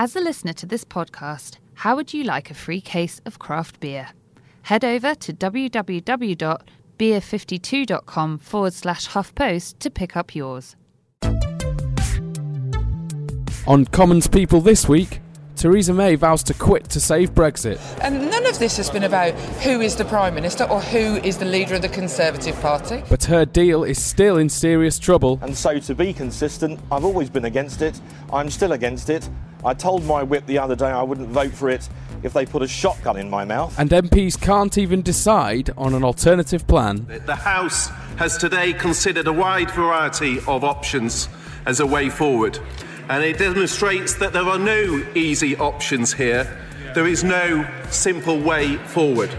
As a listener to this podcast, how would you like a free case of craft beer? Head over to www.beer52.com forward slash HuffPost to pick up yours. On Commons People this week, Theresa May vows to quit to save Brexit. And none of this has been about who is the Prime Minister or who is the leader of the Conservative Party. But her deal is still in serious trouble. And so, to be consistent, I've always been against it. I'm still against it. I told my whip the other day I wouldn't vote for it if they put a shotgun in my mouth. And MPs can't even decide on an alternative plan. The House has today considered a wide variety of options as a way forward, and it demonstrates that there are no easy options here. There is no simple way forward.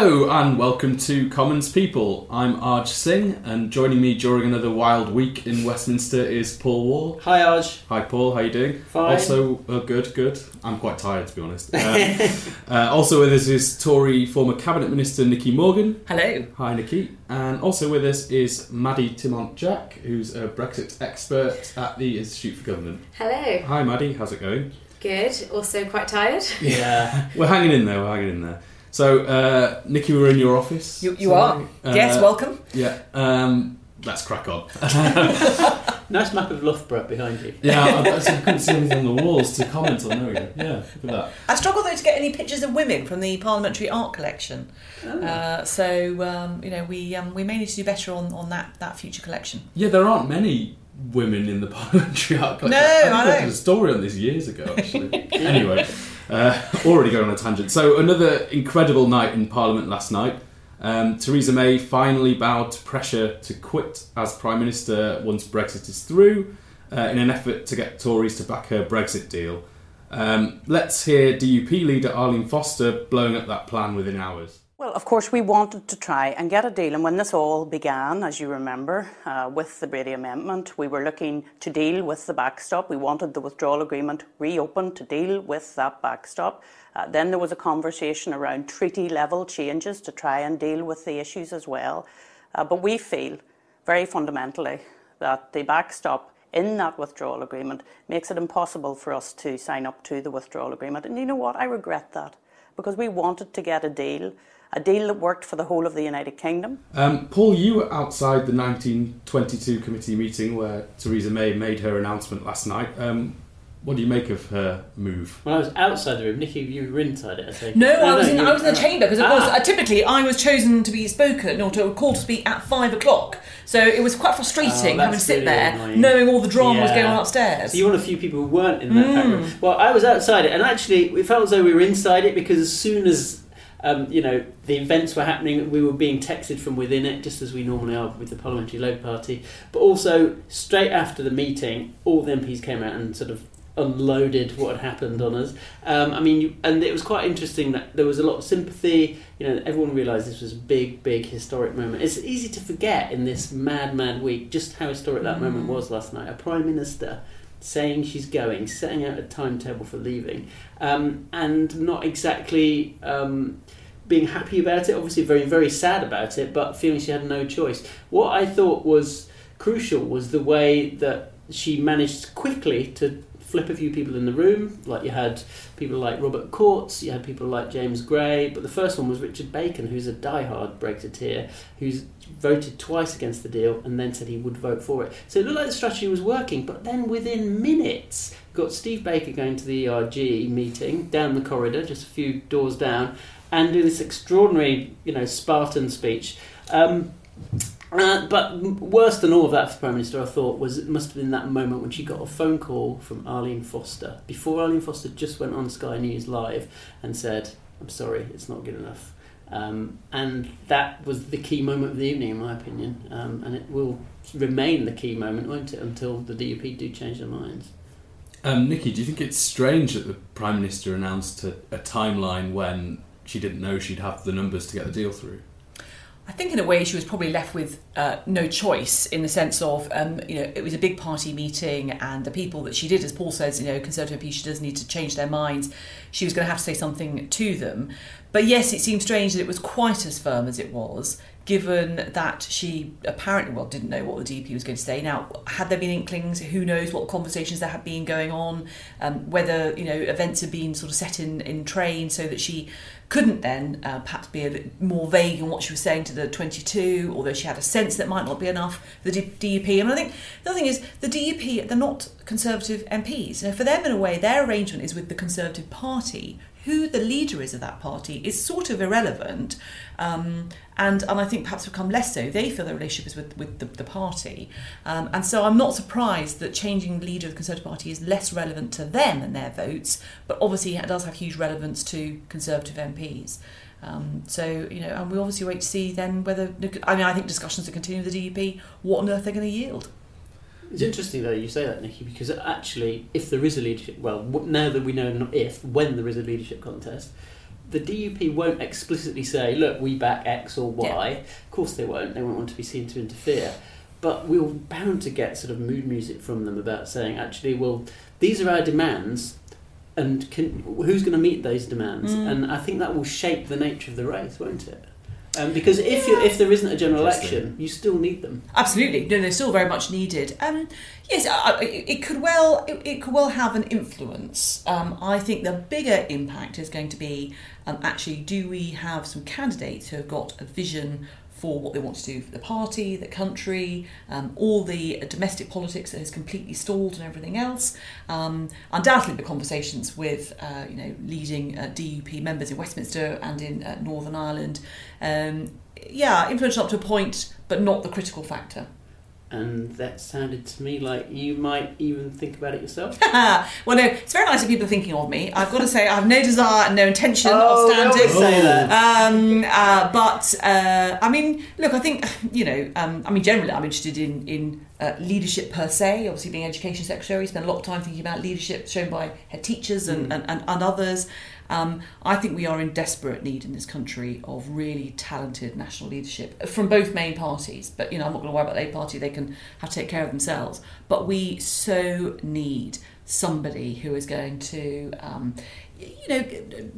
Hello and welcome to Commons People. I'm Arj Singh, and joining me during another wild week in Westminster is Paul Waugh. Hi, Arj. Hi, Paul. How are you doing? Fine. Also, uh, good, good. I'm quite tired, to be honest. Uh, uh, also with us is Tory former Cabinet Minister Nicky Morgan. Hello. Hi, Nicky. And also with us is Maddie Thimont Jack, who's a Brexit expert at the Institute for Government. Hello. Hi, Maddie. How's it going? Good. Also quite tired. Yeah. We're hanging in there. We're hanging in there. So, uh, Nicky, we're in your office. You, you are. Uh, yes, welcome. Yeah. Um, let's crack on. nice map of Loughborough behind you. yeah, I, I couldn't see anything on the walls to comment on. There we go. Yeah, look at that. I struggle though to get any pictures of women from the Parliamentary Art Collection. Uh, so um, you know we um, we may need to do better on, on that, that future collection. Yeah, there aren't many women in the parliamentary art collection. No, I think I I know. did a story on this years ago, actually. anyway, uh, already going on a tangent. So, another incredible night in Parliament last night. Um, Theresa May finally bowed to pressure to quit as Prime Minister once Brexit is through, uh, in an effort to get Tories to back her Brexit deal. Um, let's hear DUP leader Arlene Foster blowing up that plan within hours. Well, of course, we wanted to try and get a deal. And when this all began, as you remember, uh, with the Brady Amendment, we were looking to deal with the backstop. We wanted the withdrawal agreement reopened to deal with that backstop. Uh, then there was a conversation around treaty level changes to try and deal with the issues as well. Uh, but we feel very fundamentally that the backstop in that withdrawal agreement makes it impossible for us to sign up to the withdrawal agreement. And you know what? I regret that because we wanted to get a deal, a deal that worked for the whole of the United Kingdom. Um, Paul, you were outside the 1922 committee meeting where Theresa May made her announcement last night. Um, what do you make of her move? When I was outside the room, Nicky, you were inside it, I think. No, I was in you- I was in the chamber because of course Ah. uh, typically I was chosen to be spoken or to call to speak at five o'clock. So it was quite frustrating Oh, having to sit really there annoying. knowing all the drama was going on upstairs. So you were one of the few people who weren't in that Mm. room. Well, I was outside it, and actually, it felt as though we were inside it because as soon as um, you know the events were happening, we were being texted from within it, just as we normally are with the Parliamentary Labour Party. But also, straight after the meeting, all the MPs came out and sort of unloaded what had happened on us. Um, I mean, you, and it was quite interesting that there was a lot of sympathy. You know, everyone realised this was a big, big historic moment. It's easy to forget in this mad, mad week just how historic that moment was last night. A prime minister saying she's going, setting out a timetable for leaving, um, and not exactly. Um, being happy about it, obviously very, very sad about it, but feeling she had no choice. What I thought was crucial was the way that she managed quickly to flip a few people in the room. Like you had people like Robert Courts, you had people like James Gray, but the first one was Richard Bacon, who's a die-hard Brexiteer, who's voted twice against the deal and then said he would vote for it. So it looked like the strategy was working, but then within minutes, got Steve Baker going to the ERG meeting down the corridor, just a few doors down, and do this extraordinary, you know, Spartan speech. Um, Uh, but worse than all of that for the Prime Minister, I thought, was it must have been that moment when she got a phone call from Arlene Foster. Before Arlene Foster just went on Sky News Live and said, I'm sorry, it's not good enough. Um, and that was the key moment of the evening, in my opinion. Um, and it will remain the key moment, won't it, until the DUP do change their minds. Um, Nicky, do you think it's strange that the Prime Minister announced a, a timeline when she didn't know she'd have the numbers to get the deal through? I think in a way she was probably left with uh, no choice in the sense of, um, you know, it was a big party meeting and the people that she did, as Paul says, you know, Conservative MP, she does need to change their minds. She was going to have to say something to them. But yes, it seems strange that it was quite as firm as it was, given that she apparently, well, didn't know what the DP was going to say. Now, had there been inklings? Who knows what conversations there had been going on? Um, whether, you know, events had been sort of set in, in train so that she couldn't then uh, perhaps be a little more vague in what she was saying to the 22, although she had a sense that might not be enough for the DUP. And I think the other thing is the DUP, they're not Conservative MPs. Know, for them, in a way, their arrangement is with the Conservative Party. Who the leader is of that party is sort of irrelevant, um, and and I think perhaps become less so. They feel their relationship is with, with the, the party, um, and so I'm not surprised that changing the leader of the Conservative Party is less relevant to them and their votes, but obviously it does have huge relevance to Conservative MPs. Um, so you know, and we obviously wait to see then whether I mean I think discussions are continuing with the DUP. What on earth they're going to yield? It's interesting though you say that, Nicky, because actually, if there is a leadership, well, now that we know not if, when there is a leadership contest, the DUP won't explicitly say, "Look, we back X or Y." Of course, they won't. They won't want to be seen to interfere. But we're bound to get sort of mood music from them about saying, "Actually, well, these are our demands." And can, who's going to meet those demands? Mm. And I think that will shape the nature of the race, won't it? Um, because if you if there isn't a general election, you still need them. Absolutely, no, they're still very much needed. Um, yes, I- I- it could well it, it could well have an influence. Um, I think the bigger impact is going to be um, actually do we have some candidates who have got a vision for what they want to do for the party, the country, um, all the domestic politics that has completely stalled and everything else. Um, undoubtedly, the conversations with uh, you know leading uh, DUP members in Westminster and in uh, Northern Ireland, um, yeah, influential up to a point, but not the critical factor. And that sounded to me like you might even think about it yourself. well, no, it's very nice that people thinking of me. I've got to say, I have no desire and no intention Oh, of standing. say that. Um, uh, but uh, I mean, look, I think you know. Um, I mean, generally, I'm interested in in uh, leadership per se. Obviously, being education secretary, spend a lot of time thinking about leadership shown by head teachers and, Mm. and, and, and others. Um, I think we are in desperate need in this country of really talented national leadership from both main parties. But you know, I'm not going to worry about the Labour Party; they can have to take care of themselves. But we so need somebody who is going to, um, you know,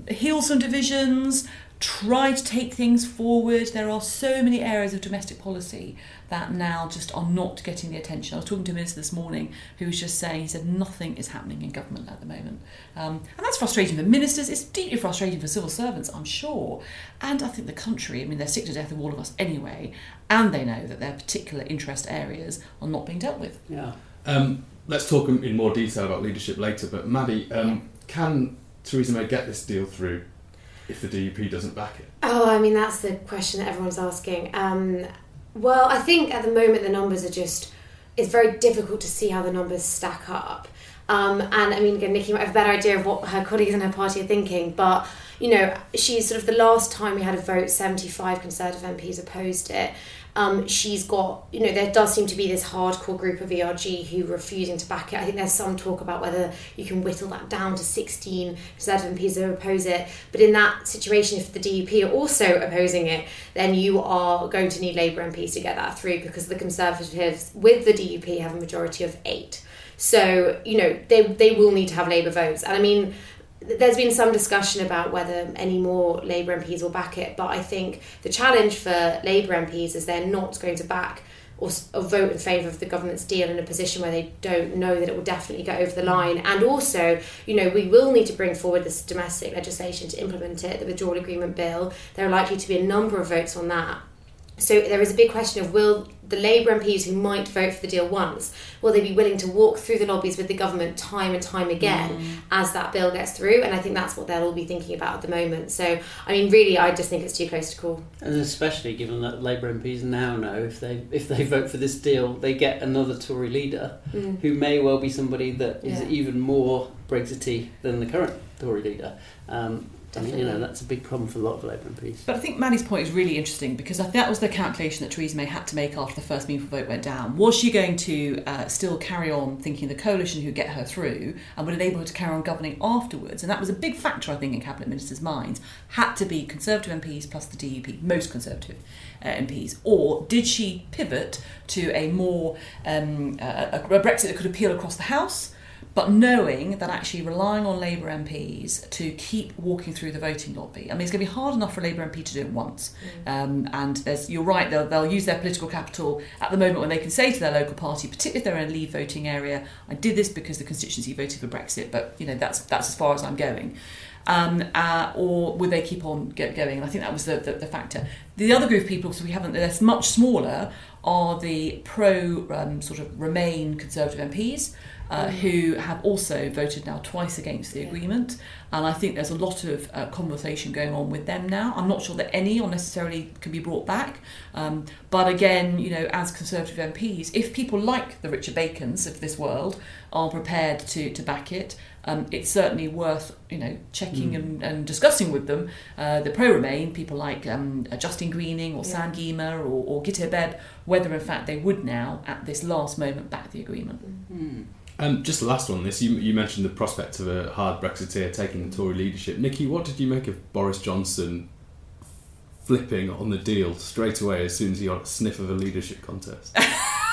heal some divisions, try to take things forward. There are so many areas of domestic policy that now just are not getting the attention. I was talking to a minister this morning who was just saying, he said, nothing is happening in government at the moment. Um, and that's frustrating for ministers, it's deeply frustrating for civil servants, I'm sure. And I think the country, I mean, they're sick to death of all of us anyway, and they know that their particular interest areas are not being dealt with. Yeah. Um, let's talk in in more detail about leadership later, but Maddie, um, can Theresa May get this deal through if the DUP doesn't back it? Oh, I mean, that's the question that everyone's asking. Um, well, I think at the moment the numbers are just, it's very difficult to see how the numbers stack up. Um, and I mean, again, Nicky might have a better idea of what her colleagues in her party are thinking, but you know, she's sort of the last time we had a vote, 75 Conservative MPs opposed it. Um, she's got, you know, there does seem to be this hardcore group of ERG who are refusing to back it. I think there's some talk about whether you can whittle that down to 16 Conservative MPs who oppose it. But in that situation, if the DUP are also opposing it, then you are going to need Labour MPs to get that through because the Conservatives with the DUP have a majority of eight. So, you know, they, they will need to have Labour votes. And I mean, there's been some discussion about whether any more Labour MPs will back it, but I think the challenge for Labour MPs is they're not going to back or, or vote in favour of the government's deal in a position where they don't know that it will definitely go over the line. And also, you know, we will need to bring forward this domestic legislation to implement it, the withdrawal agreement bill. There are likely to be a number of votes on that. So there is a big question of will the Labour MPs who might vote for the deal once, will they be willing to walk through the lobbies with the government time and time again Mm. as that bill gets through? And I think that's what they'll all be thinking about at the moment. So, I mean, really, I just think it's too close to call. And especially given that Labour MPs now know if they if they vote for this deal, they get another Tory leader Mm. who may well be somebody that is Yeah. even more Brexity than the current Tory leader. Um, I mean, you know, that's a big problem for a lot of Labour MPs. But I think Maddie's point is really interesting because I think that was the calculation that Theresa May had to make after the first meaningful vote went down. Was she going to uh, still carry on thinking the coalition who get her through and would enable her to carry on governing afterwards? And that was a big factor, I think, in cabinet ministers' minds. Had to be Conservative MPs plus the DUP, most Conservative uh, MPs, or did she pivot to a more um, a Brexit that could appeal across the House? But knowing that actually relying on Labour MPs to keep walking through the voting lobby, I mean, it's going to be hard enough for a Labour MP to do it once. Um, and there's, you're right, they'll, they'll use their political capital at the moment when they can say to their local party, particularly if they're in a leave voting area, I did this because the constituency voted for Brexit, but you know that's that's as far as I'm going. Um, uh, or would they keep on get going? And I think that was the, the, the factor. The other group of people, so we haven't, they're much smaller, are the pro um, sort of Remain Conservative MPs. Uh, who have also voted now twice against the agreement, and I think there's a lot of uh, conversation going on with them now. I'm not sure that any or necessarily can be brought back, um, but again, you know, as Conservative MPs, if people like the Richard Bacons of this world are prepared to to back it, um, it's certainly worth you know checking Mm. and, and discussing with them. Uh, the pro Remain people like um, uh, Justine Greening or Sam Gyimah or, or Guto Bebb, whether in fact they would now at this last moment back the agreement. Um, just the last one. This you, you mentioned the prospect of a hard Brexiteer taking the Tory leadership. Nicky, what did you make of Boris Johnson flipping on the deal straight away as soon as he got a sniff of a leadership contest?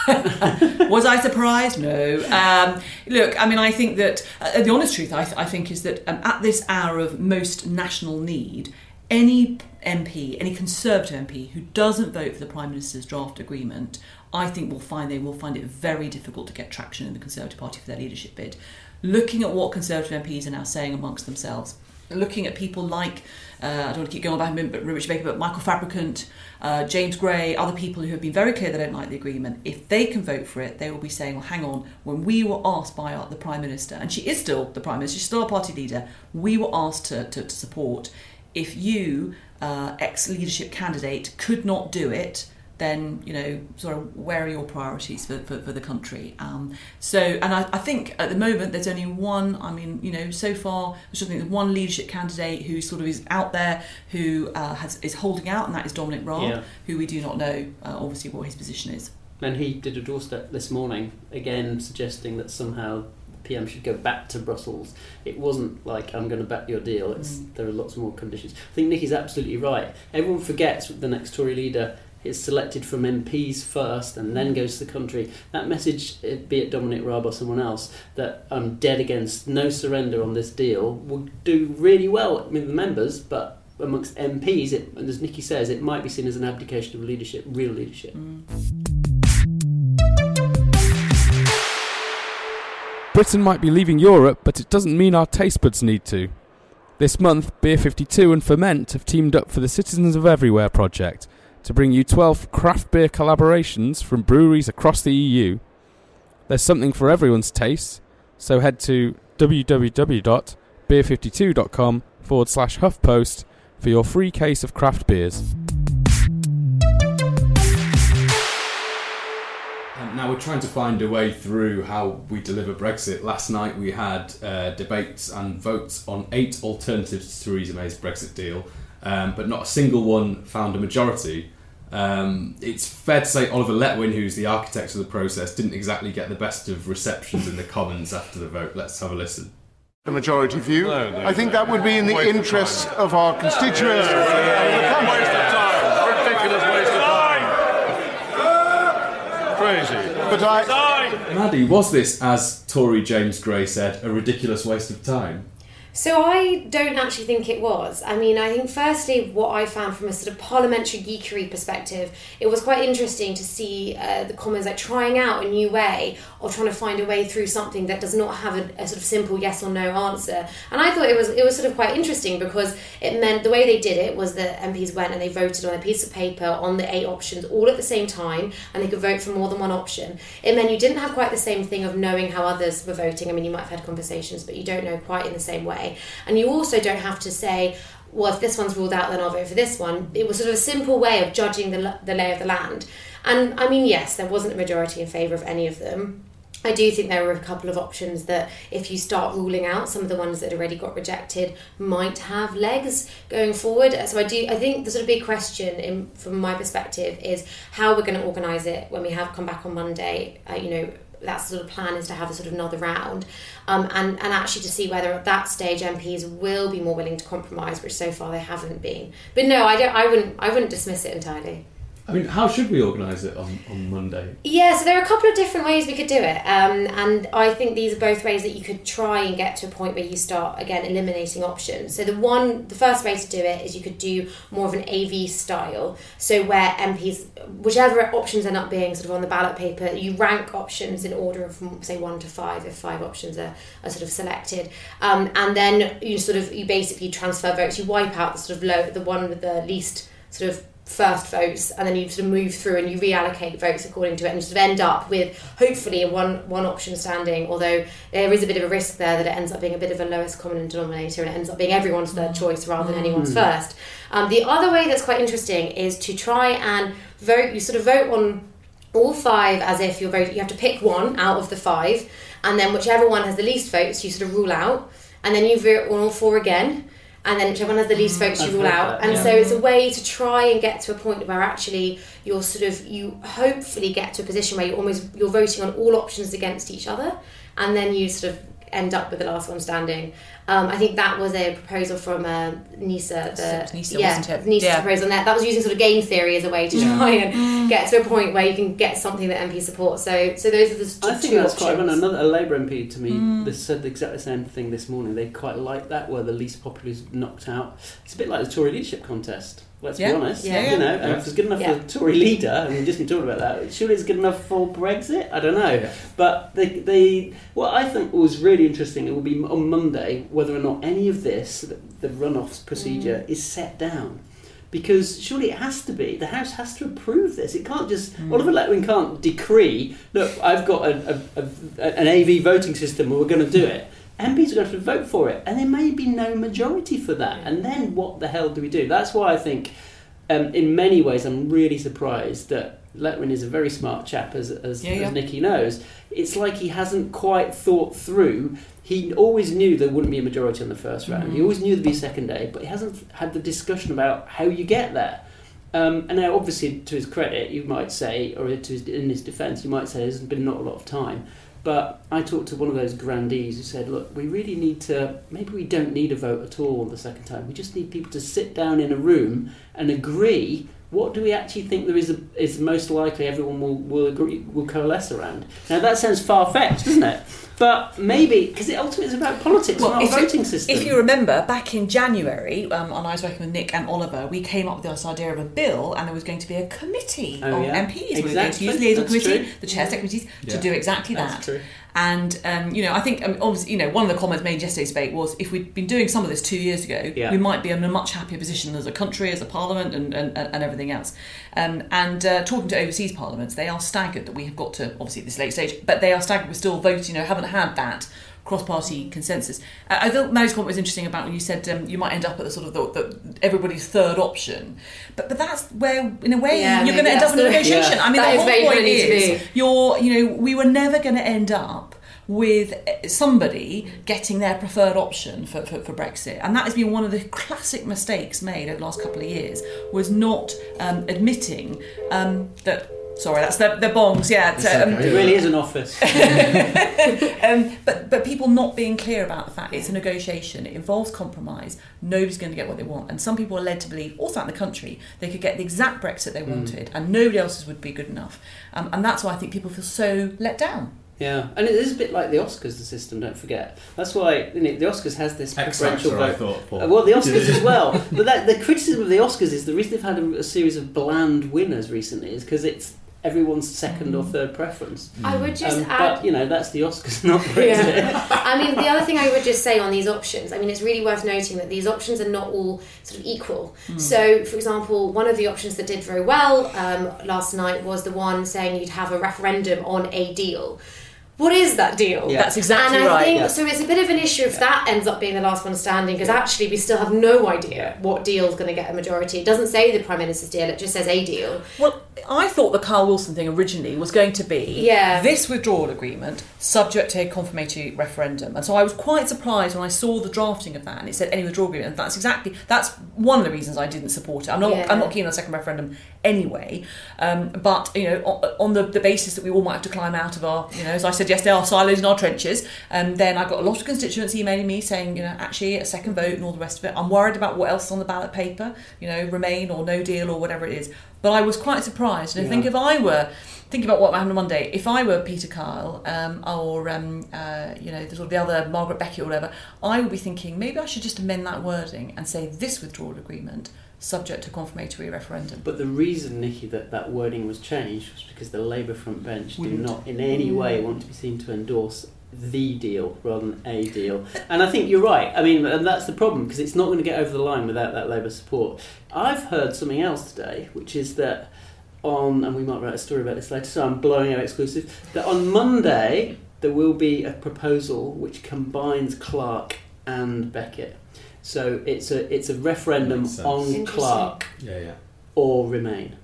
Was I surprised? No. Um, look, I mean, I think that uh, the honest truth, I, th- I think, is that um, at this hour of most national need, any MP, any Conservative MP who doesn't vote for the Prime Minister's draft agreement, I think will find they will find it very difficult to get traction in the Conservative Party for their leadership bid. Looking at what Conservative MPs are now saying amongst themselves, looking at people like uh, I don't want to keep going about him, but Richard Baker, but Michael Fabricant, uh, James Gray, other people who have been very clear they don't like the agreement. If they can vote for it, they will be saying, "Well, hang on. When we were asked by our, the Prime Minister, and she is still the Prime Minister, she's still a party leader, we were asked to, to, to support. If you, uh, ex-leadership candidate, could not do it." Then you know sort of where are your priorities for, for, for the country um, so and I, I think at the moment there's only one I mean you know so far there's just think there's one leadership candidate who sort of is out there who uh, has is holding out and that is Dominic Raab Yeah. who we do not know uh, obviously what his position is And he did a doorstep this morning, again suggesting that somehow the PM should go back to Brussels. It wasn't like I'm going to back your deal. It's there are lots more conditions. I think Nicky's absolutely right. Everyone forgets the next Tory leader is selected from MPs first and then goes to the country. That message, eh, be it Dominic Raab or someone else, that I'm dead against no surrender on this deal, will do really well with the members, but. Amongst MPs, it, and as Nicky says, it might be seen as an abdication of leadership, real leadership. Britain might be leaving Europe, but it doesn't mean our taste buds need to. This month, Beer 52 and Ferment have teamed up for the Citizens of Everywhere project to bring you 12 craft beer collaborations from breweries across the EU. There's something for everyone's taste, so head to www.beer52.com forward slash HuffPost for your free case of craft beers. Um, now we're trying to find a way through how we deliver Brexit. Last night we had uh, debates and votes on eight alternatives to Theresa May's Brexit deal, um, but not a single one found a majority. Um, it's fair to say Oliver Letwin, who's the architect of the process, didn't exactly get the best of receptions in the Commons after the vote. Let's have a listen. the majority view. I think that would be in the interests of our constituents and the country. Waste of time. Ridiculous waste of time. Crazy. But I, Maddie, was this, as Tory James Gray said, a ridiculous waste of time? So I don't actually think it was. I mean, I think firstly, what I found from a sort of parliamentary geekery perspective, it was quite interesting to see uh, the Commons like trying out a new way of trying to find a way through something that does not have a, a sort of simple yes or no answer. And I thought it was it was sort of quite interesting because it meant the way they did it was that MPs went and they voted on a piece of paper on the eight options all at the same time, and they could vote for more than one option. It meant you didn't have quite the same thing of knowing how others were voting. I mean, you might have had conversations, but you don't know quite in the same way. And you also don't have to say, well, if this one's ruled out, then I'll vote for this one. It was sort of a simple way of judging the, the lay of the land. And I mean, yes, there wasn't a majority in favour of any of them. I do think there were a couple of options that, if you start ruling out some of the ones that already got rejected, might have legs going forward. So I do. I think the sort of big question, in, from my perspective, is how we're going to organise it when we have come back on Monday. Uh, you know, that sort of plan is to have a sort of another round um, and, and actually to see whether at that stage MPs will be more willing to compromise, which so far they haven't been. But no, I don't. I wouldn't. I wouldn't dismiss it entirely. I mean, how should we organise it on, on Monday? Yeah, so there are a couple of different ways we could do it, um, and I think these are both ways that you could try and get to a point where you start again eliminating options. So the one, the first way to do it is you could do more of an AV style, so where MPs, whichever options end up being sort of on the ballot paper, you rank options in order of say one to five if five options are, are sort of selected, um, and then you sort of you basically transfer votes. You wipe out the sort of low, the one with the least sort of first votes and then you sort of move through and you reallocate votes according to it and you sort of end up with hopefully a one one option standing although there is a bit of a risk there that it ends up being a bit of a lowest common denominator and it ends up being everyone's third choice rather than anyone's Mm. first. Um, the other way that's quite interesting is to try and vote you sort of vote on all five as if you're voting you have to pick one out of the five and then whichever one has the least votes you sort of rule out and then you vote on all four again and then whichever one has the least votes mm. you I've rule out. that, and yeah. so it's a way to try and get to a point where actually you're sort of you hopefully get to a position where you're almost you're voting on all options against each other and then you sort of end up with the last one standing um, I think that was a proposal from uh, NISA the NISA, yeah, wasn't it? NISA's Yeah. proposal and that, that was using sort of game theory as a way to Yeah. try and get to a point where you can get something that MP support so so those are the sort I think two that's options quite fun. Another a Labour MP to me Mm. this said exactly the same thing this morning. They quite like that, where the least popular is knocked out. It's a bit like the Tory leadership contest. Let's Yeah. be honest. Yeah. You know, um, Yeah. if it's good enough Yeah. for the Tory leader, and we've just been talking about that, surely it's good enough for Brexit? I don't know. But they, they, what I think was really interesting, it will be on Monday, whether or not any of this, the, the runoffs procedure, mm. is set down. Because surely it has to be. The House has to approve this. It can't just. Mm. Oliver Letwin can't decree, look, I've got a, a, a, an AV voting system and we're going to do it. MPs are going to have to vote for it. And there may be no majority for that. And then what the hell do we do? That's why I think, um, in many ways, I'm really surprised that Letwin is a very smart chap, as, as, Yeah, yeah. as Nicky knows. It's like he hasn't quite thought through. He always knew there wouldn't be a majority on the first round. He Mhm. always knew there'd be a second day, but he hasn't had the discussion about how you get there. Um, and now, obviously, to his credit, you might say, or to his, in his defence, you might say there's been not a lot of time. But I talked to one of those grandees who said, look, we really need to, maybe we don't need a vote at all the second time. We just need people to sit down in a room and agree what do we actually think there is, a, is most likely everyone will, will agree, will coalesce around. Now, that sounds far fetched, doesn't it? But maybe, because it ultimately is about politics, not a if voting system. If you remember, back in January, um, and I was working with Nick and Oliver, we came up with this idea of a bill, and there was going to be a committee Oh, of yeah. MPs. We were going to Exactly. use liaison That's committee, true. the chairs of committees, to Yeah. do exactly that. And um, you know, I think um, obviously, you know, one of the comments made yesterday's debate was if we'd been doing some of this two years ago, Yeah. we might be in a much happier position as a country, as a parliament, and and, and everything else. Um, and uh, talking to overseas parliaments, they are staggered that we have got to obviously at this late stage, but they are staggered. We're still voting, you know, haven't had that cross-party consensus. Uh, I thought Mary's comment was interesting about when you said um, you might end up at the sort of the, the everybody's third option, but but that's where in a way Yeah, you're going to end up in a negotiation. Yeah. I mean, That the whole point is you're you know we were never going to end up with uh, somebody getting their preferred option for, for, for Brexit. And that has been one of the classic mistakes made over the last couple of years, was not um, admitting um, that, sorry, that's the, the bongs, yeah. It's um, okay. It really is an office. um, but but people not being clear about the fact it's a negotiation, it involves compromise. Nobody's going to get what they want, and some people are led to believe, all throughout the country, they could get the exact Brexit they Mm. wanted, and nobody else's would be good enough. Um, and that's why I think people feel so let down. Yeah, and it is a bit like the Oscars, the system. Don't forget. That's why you know, the Oscars has this preferential Factor, I vote. thought, Paul. Uh, well, the Oscars as well. But that, the criticism of the Oscars is the reason they've had a, a series of bland winners recently is because it's everyone's second or third preference. I would just Um, add- But you know, that's the Oscars, not Brexit. Yeah. I mean, the other thing I would just say on these options, I mean, it's really worth noting that these options are not all sort of equal. Mm. So, for example, one of the options that did very well um, last night was the one saying you'd have a referendum on a deal. What is that deal? Yeah. That's exactly and I right, Think, yeah. So it's a bit of an issue if that ends up being the last one standing, because actually we still have no idea what deal is going to get a majority. It doesn't say the prime minister's deal; it just says a deal. Well, I thought the Kyle Wilson thing originally was going to be Yeah. this withdrawal agreement subject to a confirmatory referendum, and so I was quite surprised when I saw the drafting of that and it said any withdrawal agreement. And that's exactly that's one of the reasons I didn't support it. I'm not Yeah. I'm not keen on a second referendum anyway, um, but you know on, on the, the basis that we all might have to climb out of our you know as I said yesterday our silos and our trenches, and then I got a lot of constituents emailing me saying you know actually a second vote and all the rest of it. I'm worried about what else is on the ballot paper, you know Remain or No Deal or whatever it is. But I was quite surprised, and I think if I were thinking about what happened on Monday, if I were Peter Kyle um, or um, uh, you know the sort of the other Margaret Beckett or whatever, I would be thinking maybe I should just amend that wording and say this withdrawal agreement subject to confirmatory referendum. But the reason, Nicky, that that wording was changed was because the Labour front bench do Wouldn't. not in any way want to be seen to endorse the deal rather than a deal. And I think you're right. I mean, and that's the problem because it's not going to get over the line without that Labour support. I've heard something else today, which is that on, and we might write a story about this later, so I'm blowing out exclusive, that on Monday there will be a proposal which combines Clarke and Beckett. So it's a it's a referendum on Clarke Yeah, yeah. or remain.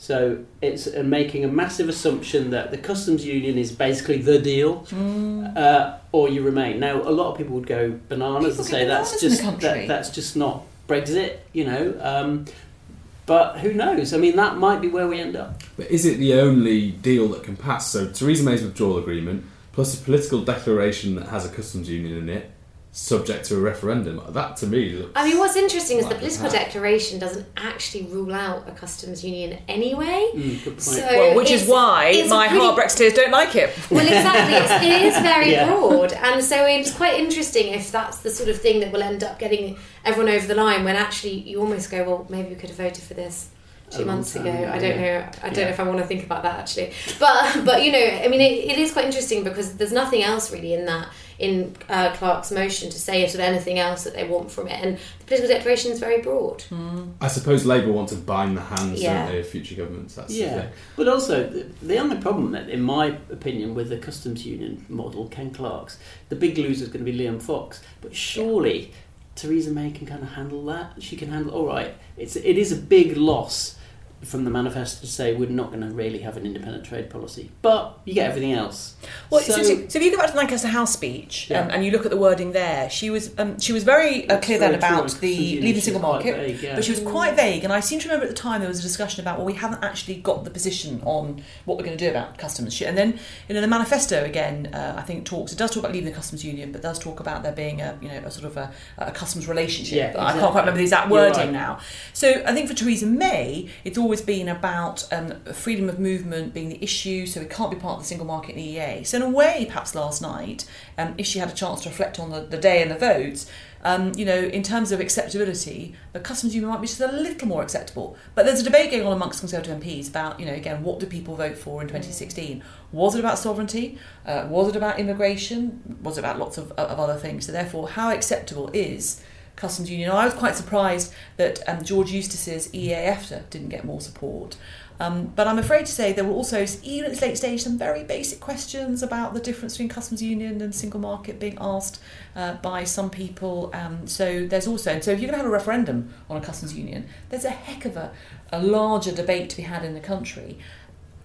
So it's uh, making a massive assumption that the customs union is basically the deal, uh, or you remain. Now, a lot of people would go bananas People and say that's bananas in just that, that's just not Brexit, you know. Um, but who knows? I mean, that might be where we end up. But is it the only deal that can pass? So Theresa May's withdrawal agreement plus a political declaration that has a customs union in it, subject to a referendum. That to me looks. I mean, what's interesting is the like political path. declaration doesn't actually rule out a customs union anyway. Mm, good point. So well, which is why my pretty- hard Brexiteers don't like it. Well, exactly. It's, very Yeah. broad, and so it's quite interesting if that's the sort of thing that will end up getting everyone over the line. When actually, you almost go, "Well, maybe we could have voted for this." Two long months time ago, ago, I don't yeah. know. I don't Yeah. know if I want to think about that actually, but but you know, I mean, it, it is quite interesting because there's nothing else really in that in uh, Clarke's motion to say sort of anything else that they want from it, and the political declaration is very broad. I suppose Labour want to bind the hands, Yeah. don't they, of future governments? That's the Yeah, thing. but also the, the only problem, that, in my opinion, with the customs union model, Ken Clarke's, the big loser is going to be Liam Fox. But surely Theresa May can kind of handle that. She can handle. All right, it's it is a big loss from the manifesto to say we're not going to really have an independent trade policy, but you get everything else. Well, so, so, so, if you go back to the Lancaster House speech Yeah. um, and you look at the wording there, she was um, she was very uh, clear very then about the leaving single market, vague, yeah. but she was quite vague. And I seem to remember at the time there was a discussion about well, we haven't actually got the position on what we're going to do about customs. And then you know the manifesto again, uh, I think talks. It does talk about leaving the customs union, but does talk about there being a you know a sort of a, a customs relationship. Yeah, I can't quite remember the exact wording right. now. So I think for Theresa May, it's always been about um, freedom of movement being the issue, so it can't be part of the single market in the EEA. So in a way, perhaps last night, um, if she had a chance to reflect on the, the day and the votes, um, you know, in terms of acceptability, the customs union might be just a little more acceptable. But there's a debate going on amongst Conservative MPs about, you know, again, what do people vote for in 2016? Was it about sovereignty? Uh, was it about immigration? Was it about lots of, of other things? So therefore, how acceptable is customs union. I was quite surprised that um, George Eustice's EFTA didn't get more support. Um, but I'm afraid to say there were also, even at this late stage, some very basic questions about the difference between customs union and single market being asked uh, by some people. Um, so there's also, so if you're going to have a referendum on a customs union, there's a heck of a, a larger debate to be had in the country.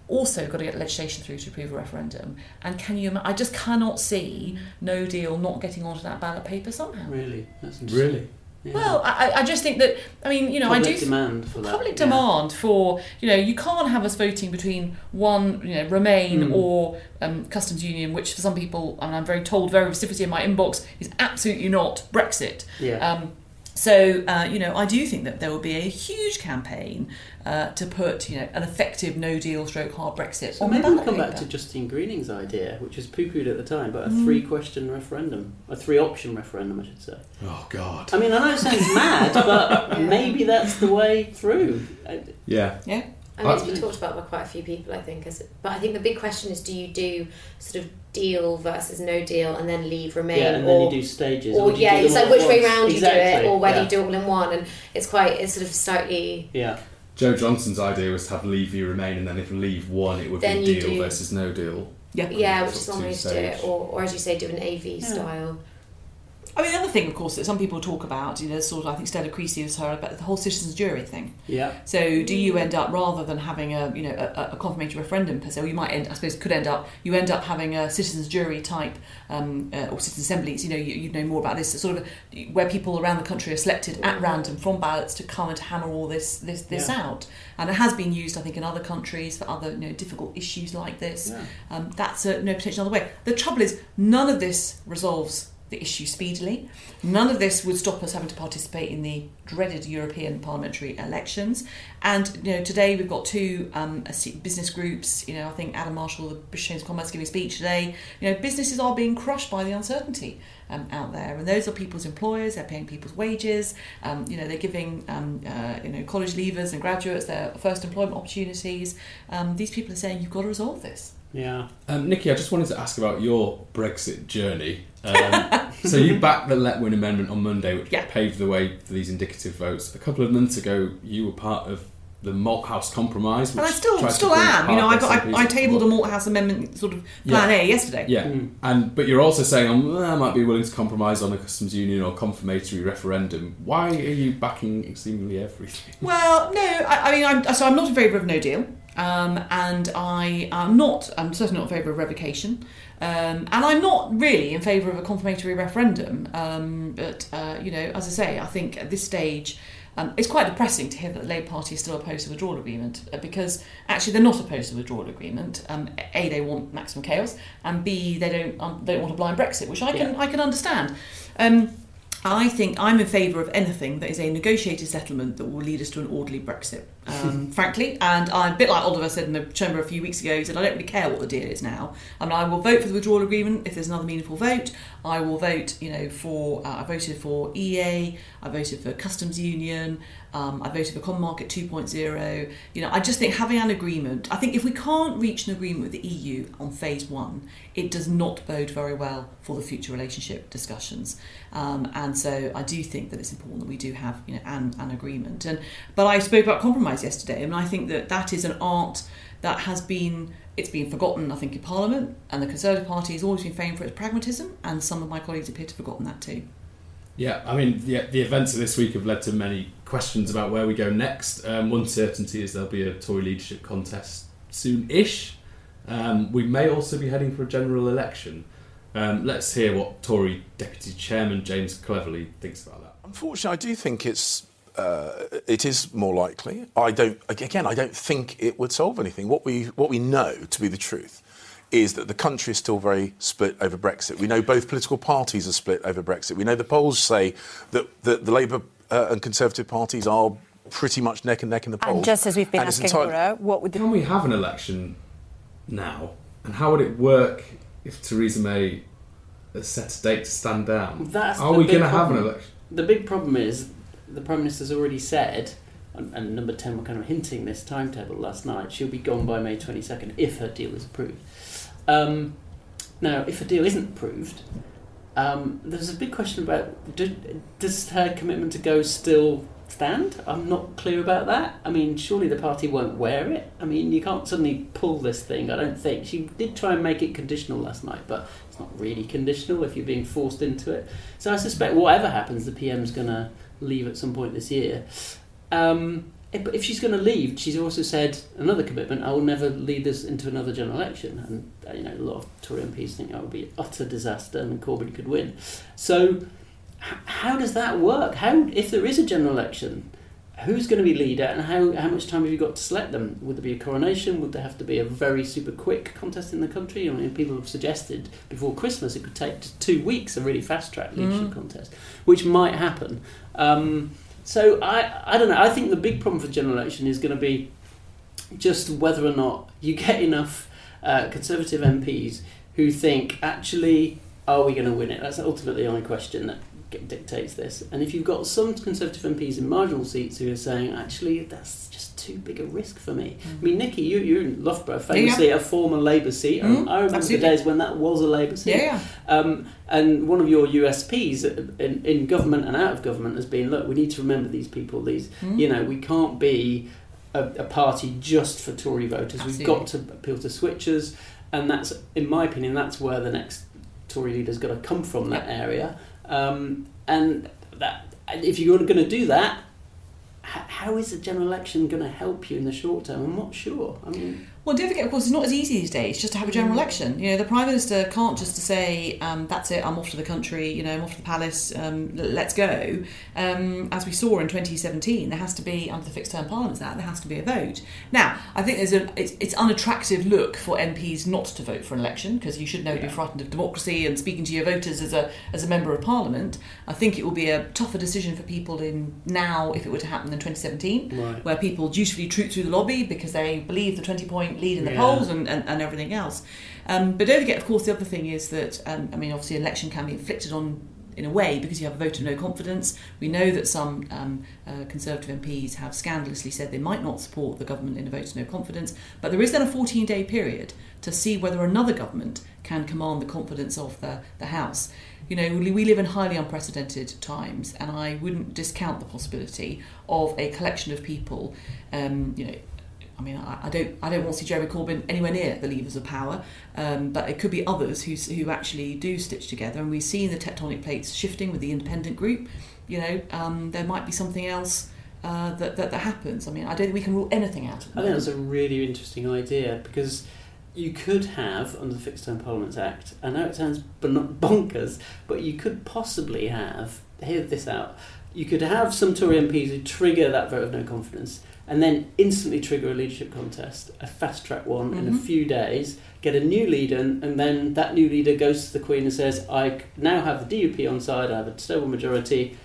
Also, got to get legislation through to approve a referendum. And can you? I just cannot see No Deal not getting onto that ballot paper somehow. Really, that's interesting. Really? Yeah. Well, I, I just think that I mean, you know, I do demand for that, public yeah. demand for you know you can't have us voting between one you know Remain Mm. or um, customs union, which for some people, and I'm very told very vociferously in my inbox, is absolutely not Brexit. Yeah. Um, So, uh, you know, I do think that there will be a huge campaign uh, to put, you know, an effective no deal stroke hard Brexit So on maybe we'll ballot come back to Justine Greening's idea, which was poo-pooed at the time, but a Mm. three-question referendum, a three-option referendum, I should say. Oh God. I mean, I know it sounds mad, but maybe that's the way through. Yeah. Yeah. I mean, it's been talked about by quite a few people, I think. As, but I think the big question is: Do you do sort of deal versus no deal, and then leave remain, Yeah, and or then you do stages, or, or do yeah, do it's like which way once? round you do it, or whether yeah. you do it all in one, and it's quite it's sort of slightly Yeah. Jo Johnson's idea was to have leave you remain, and then if leave one, it would Then be deal do- versus no deal. Yeah. yeah, which is Sort one way to do it, or, or as you say, do an AV style. I mean, the other thing, of course, that some people talk about, you know, sort of, I think Stella Creasy was her about the whole citizens' jury thing. Yeah. So, do you end up rather than having a, you know, a, a confirmatory referendum per se, or you might end, I suppose, could end up, you end up having a citizens' jury type um, uh, or citizens' assemblies. You know, you, you know more about this, sort of where people around the country are selected at random from ballots to come and to hammer all this this this Yeah. out. And it has been used, I think, in other countries for other, you know, difficult issues like this. Yeah. Um, that's a no potential other way. The trouble is, none of this resolves the issue speedily. None of this would stop us having to participate in the dreaded European parliamentary elections. And you know, today we've got two um, business groups. You know, I think Adam Marshall, the British Chamber of Commerce, giving a speech today. You know, businesses are being crushed by the uncertainty um, out there, and those are people's employers. They're paying people's wages. Um, you know, they're giving um, uh, you know college leavers and graduates their first employment opportunities. Um, these people are saying you've got to resolve this. Yeah. Um, Nicky, I just wanted to ask about your Brexit journey. Um, so you backed the Letwin Amendment on Monday, which paved the way for these indicative votes. A couple of months ago, you were part of the Malthouse Compromise, which And I still still am. You know, I, got, I, I tabled a work. Malthouse Amendment sort of plan Yeah. A yesterday. Yeah, and but you're also saying um, I might be willing to compromise on a customs union or confirmatory referendum. Why are you backing seemingly everything? Well, no, I, I mean, I'm, so I'm not in favour of no deal, um, and I am not. I'm certainly not in favour of revocation, um, and I'm not really in favour of a confirmatory referendum. Um, but uh, you know, as I say, I think at this stage. Um, it's quite depressing to hear that the Labour Party is still opposed to the withdrawal agreement uh, because actually they're not opposed to the withdrawal agreement. Um, a, they want maximum chaos, and B, they don't um, they don't want a blind Brexit, which I can Yeah. I can understand. Um, I think I'm in favour of anything that is a negotiated settlement that will lead us to an orderly Brexit, um, frankly. And I'm a bit like Oliver said in the chamber a few weeks ago, he said, I don't really care what the deal is now. I mean, I will vote for the withdrawal agreement if there's another meaningful vote. I will vote, you know, for, uh, I voted for EA, I voted for Customs Union, um, I voted for Common Market 2.0. You know, I just think having an agreement, I think if we can't reach an agreement with the EU on phase one, it does not bode very well for the future relationship discussions. Um, and so I do think that it's important that we do have, you know, an, an agreement. And but I spoke about compromise yesterday, and I think that that is an art that has been it's been forgotten, I think, in Parliament, and the Conservative Party has always been famed for its pragmatism, and some of my colleagues appear to have forgotten that too. Yeah, I mean, the, the events of this week have led to many questions about where we go next. Um, one certainty is there'll be a Tory leadership contest soon-ish. Um, we may also be heading for a general election. Um, let's hear what Tory Deputy Chairman James Cleverly thinks about that. Unfortunately, I do think it's uh, it is more likely. I don't again. I don't think it would solve anything. What we what we know to be the truth is that the country is still very split over Brexit. We know both political parties are split over Brexit. We know the polls say that, that the Labour uh, and Conservative parties are pretty much neck and neck in the polls. And just as we've been And asking entirely- Laura, what would the Can we have an election now? And how would it work if Theresa May has set a date to stand down? That's Are we going to have an election? The big problem is the Prime Minister's already said, and, number 10 were kind of hinting this timetable last night, she'll be gone by May 22nd if her deal is approved. Um, now, if a deal isn't approved, um, there's a big question about do, does her commitment to go still stand? I'm not clear about that. I mean, surely the party won't wear it. I mean, you can't suddenly pull this thing, I don't think. She did try and make it conditional last night, but it's not really conditional if you're being forced into it. So I suspect whatever happens, the PM's going to leave at some point this year. Um, if, but if she's going to leave, she's also said another commitment: I will never lead this into another general election. And uh, you know, a lot of Tory MPs think that would be utter disaster, and Corbyn could win. So, how does that work? How, if there is a general election, who's going to be leader and how, how much time have you got to select them? Would there be a coronation? Would there have to be a very super quick contest in the country? I mean, people have suggested before Christmas it could take two weeks a really fast track leadership Mm. contest, which might happen. Um, so I, I don't know. I think the big problem for the general election is going to be just whether or not you get enough uh, Conservative MPs who think, actually, are we going to win it? That's ultimately the only question dictates this. And if you've got some Conservative MPs in marginal seats who are saying, actually, that's just too big a risk for me. I mean, Nicky, you, you're in Loughborough, famously a former Labour seat. I- Mm, I remember absolutely. the days when that was a Labour seat. Yeah, Um, and one of your USPs in, in government and out of government has been, look, we need to remember these people. These, Mm. you know, we can't be a, a party just for Tory voters. We've got to appeal to switchers, and that's, in my opinion, that's where the next Tory leader's got to come from. That area, um, and that if you're going to do that, how is a general election going to help you in the short term? I'm not sure. I mean. Well, don't forget, of course, it's not as easy these days just to have a general election. You know, the Prime Minister can't just say, um, that's it, I'm off to the country, you know, I'm off to the palace, um, let's go. Um, as we saw in 2017, there has to be, under the Fixed Term Parliaments Act, there has to be a vote. Now, I think there's a, it's, it's unattractive look for MPs not to vote for an election, because you should know be frightened of democracy and speaking to your voters as a, as a member of Parliament. I think it will be a tougher decision for people in now if it were to happen in 2017 Right. where people dutifully troop through the lobby because they believe the 20 point lead in the Yeah. polls and, and, and everything else. Um, but don't forget, of course, the other thing is that, um, I mean, obviously, an election can be inflicted on in a way because you have a vote of no confidence. We know that some um, uh, Conservative MPs have scandalously said they might not support the government in a vote of no confidence, but there is then a 14 day period to see whether another government can command the confidence of the, the House. You know, we we live in highly unprecedented times, and I wouldn't discount the possibility of a collection of people, um, you know, I mean, I, I don't, I don't want to see Jeremy Corbyn anywhere near the levers of power, um, but it could be others who who actually do stitch together. And we've seen the tectonic plates shifting with the independent group. You know, um, there might be something else uh, that, that that happens. I mean, I don't think we can rule anything out. I think that's a really interesting idea because you could have, under the Fixed Term Parliaments Act, I know it sounds bonkers, but you could possibly have, hear this out, you could have some Tory MPs who trigger that vote of no confidence and then instantly trigger a leadership contest, a fast track one in a Mhm. few days, get a new leader, and then that new leader goes to the Queen and says, I now have the DUP on side, I have a stable majority,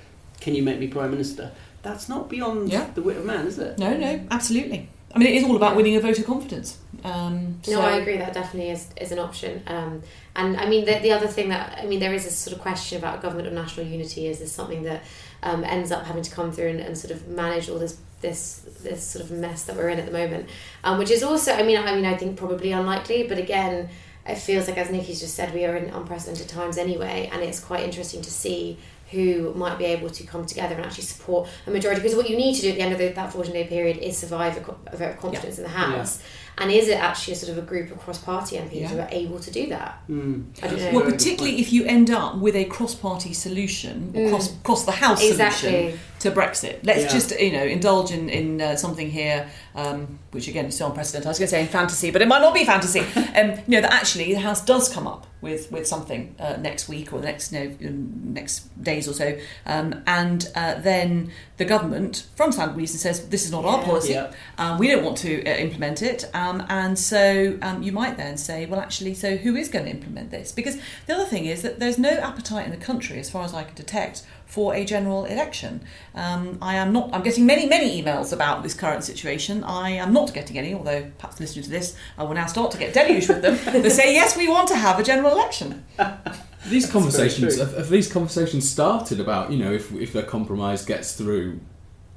can you make me Prime Minister? That's not beyond Yeah. the wit of man, is it? No, no, absolutely. I mean, it is all about winning a vote of confidence. Um, No, I agree. That definitely is, is an option. Um, and I mean, the, the other thing that I mean, there is a sort of question about a government of national unity. Is this something that um, ends up having to come through and, and sort of manage all this this this sort of mess that we're in at the moment? Um, which is also, I mean, I mean, I think probably unlikely. But again, it feels like, as Nicky's just said, we are in unprecedented times anyway, and it's quite interesting to see who might be able to come together and actually support a majority. Because what you need to do at the end of the, that 14 day period is survive a, a vote of confidence in the House. And is it actually a sort of a group of cross party MPs who are able to do that? Mm. I don't know. Well, particularly if you end up with a cross-party solution Mm. cross cross the house Exactly. solution to Brexit. Let's Yeah. just you know indulge in in uh, something here, um, which again is so unprecedented. I was going to say in fantasy, but it might not be fantasy. um, you know that actually the house does come up with with something uh, next week or next you know, um, next days or so, um, and uh, then the government, from some reason, says this is not our policy. Yeah. Um, we don't want to uh, implement it, um, and so um, you might then say, well, actually, so who is going to implement this? Because the other thing is that there's no appetite in the country, as far as I can detect, for a general election. Um, I am not. I'm getting many, many emails about this current situation. I am not getting any, although perhaps listening to this, I will now start to get deluged with them. They say yes, we want to have a general election. These very conversations true. have, have these conversations started about you know if if a compromise gets through,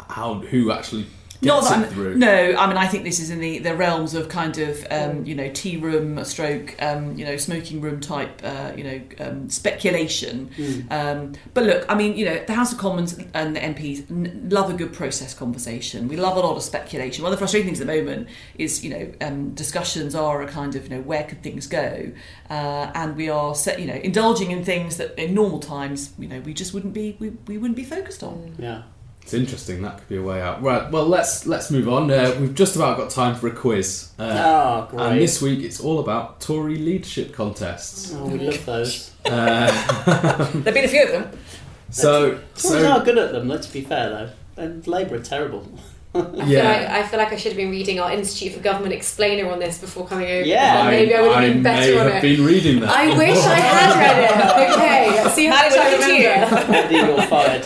how who actually Not that it I'm- through? No, I mean I think this is in the, the realms of kind of um, you know tea room stroke um, you know smoking room type uh, you know um, speculation. Um, but look, I mean you know the House of Commons and the MPs n- love a good process conversation. We love a lot of speculation. One of the frustrating things at the moment is you know um, discussions are a kind of you know where could things go, uh, and we are set, you know indulging in things that in normal times you know we just wouldn't be we, we wouldn't be focused on. Yeah. It's interesting. That could be a way out. Right. Well, let's let's move on. Uh, we've just about got time for a quiz. Uh, Ah, great. And this week it's all about Tory leadership contests. Oh, we love those. Uh, There've been a few of them. so Tories so are good at them. Let's be fair, though. and Labour are terrible. I, feel like, I feel like I should have been reading our Institute for Government explainer on this before coming over. Yeah. maybe I would have I been better may on have it. been reading that. I wish I had read it. Okay, see how much I remember. Andy, you're fired.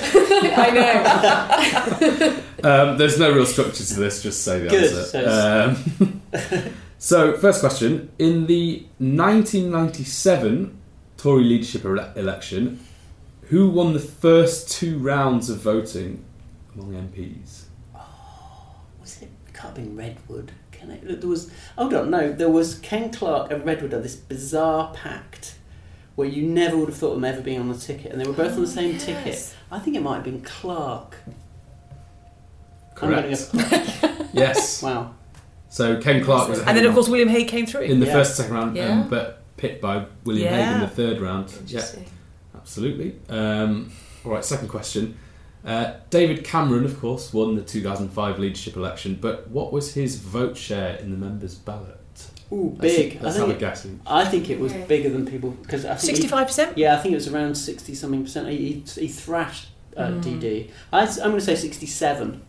I know. Um, there's no real structure to this, just say the Good, answer. Um, so, first question. In the 1997 Tory leadership ele- election, who won the first two rounds of voting among MPs? Was it? It can't have been Redwood. Can it? There was. Hold on, no. There was Ken Clarke and Redwood had this bizarre pact where you never would have thought of them ever being on the ticket, and they were both on the same yes. ticket. I think it might have been Clarke. Correct. gonna go- Yes. wow. So, Ken Clarke was And then, of course, William Hague came through. in the Yeah. first second round, Yeah. um, but picked by William Hague in the third round. Yeah, absolutely. Um, all right, second question. Uh, David Cameron, of course, won the 2005 leadership election, but what was his vote share in the members' ballot? Ooh, big. Let's I think have it- guess. I think it was bigger than people because I think 65%? Yeah, I think it was around sixty something percent. He, he, he thrashed uh, Mm. DD. I, am going to say sixty-seven.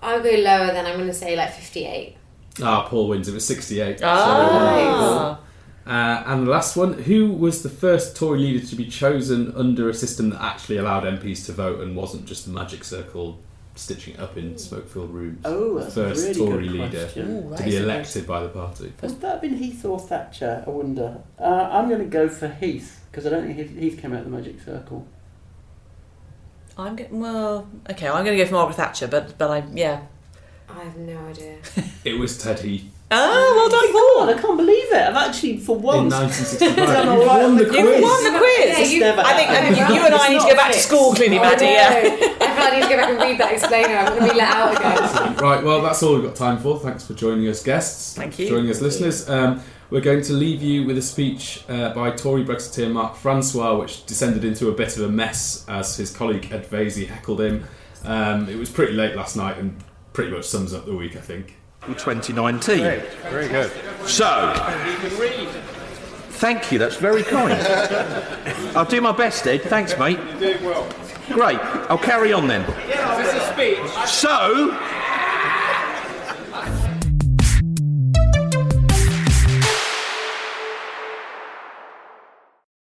I'll go lower then. I'm going to say like 58. Ah, Paul wins. It was 68. Ah. So, uh, and the last one. Who was the first Tory leader to be chosen under a system that actually allowed MPs to vote and wasn't just the magic circle stitching it up in smoke-filled rooms? Oh, the that's a first really Tory good leader. Ooh, to be elected by the party. Has that been Heath or Thatcher? I wonder. Uh, I'm going to go for Heath because I don't think Heath, Heath came out of the magic circle. I'm getting, well, okay, I'm going to go for Margaret Thatcher, but, but I, yeah. I have no idea. It was Ted Heath. Oh, well done, Paul. I can't believe it. I've actually, for once, 1965. done You've all right won the the quiz. You've won the quiz! It's never I think, I think you, you and I need to go back to school, clearly, I Maddie, yeah. I feel I need to go back and read that explainer. I'm going to be let out again. Right, well, that's all we've got time for. Thanks for joining us, guests. Thank you. Joining us, listeners. Um, we're going to leave you with a speech uh, by Tory Brexiteer Mark Francois, which descended into a bit of a mess as his colleague Ed Vaizey heckled him. Um, it was pretty late last night and pretty much sums up the week, I think. 2019. Very good. So, thank you, that's very kind. I'll do my best, Ed. Thanks, mate. You're doing well. Great, I'll carry on then. Is this a speech? So,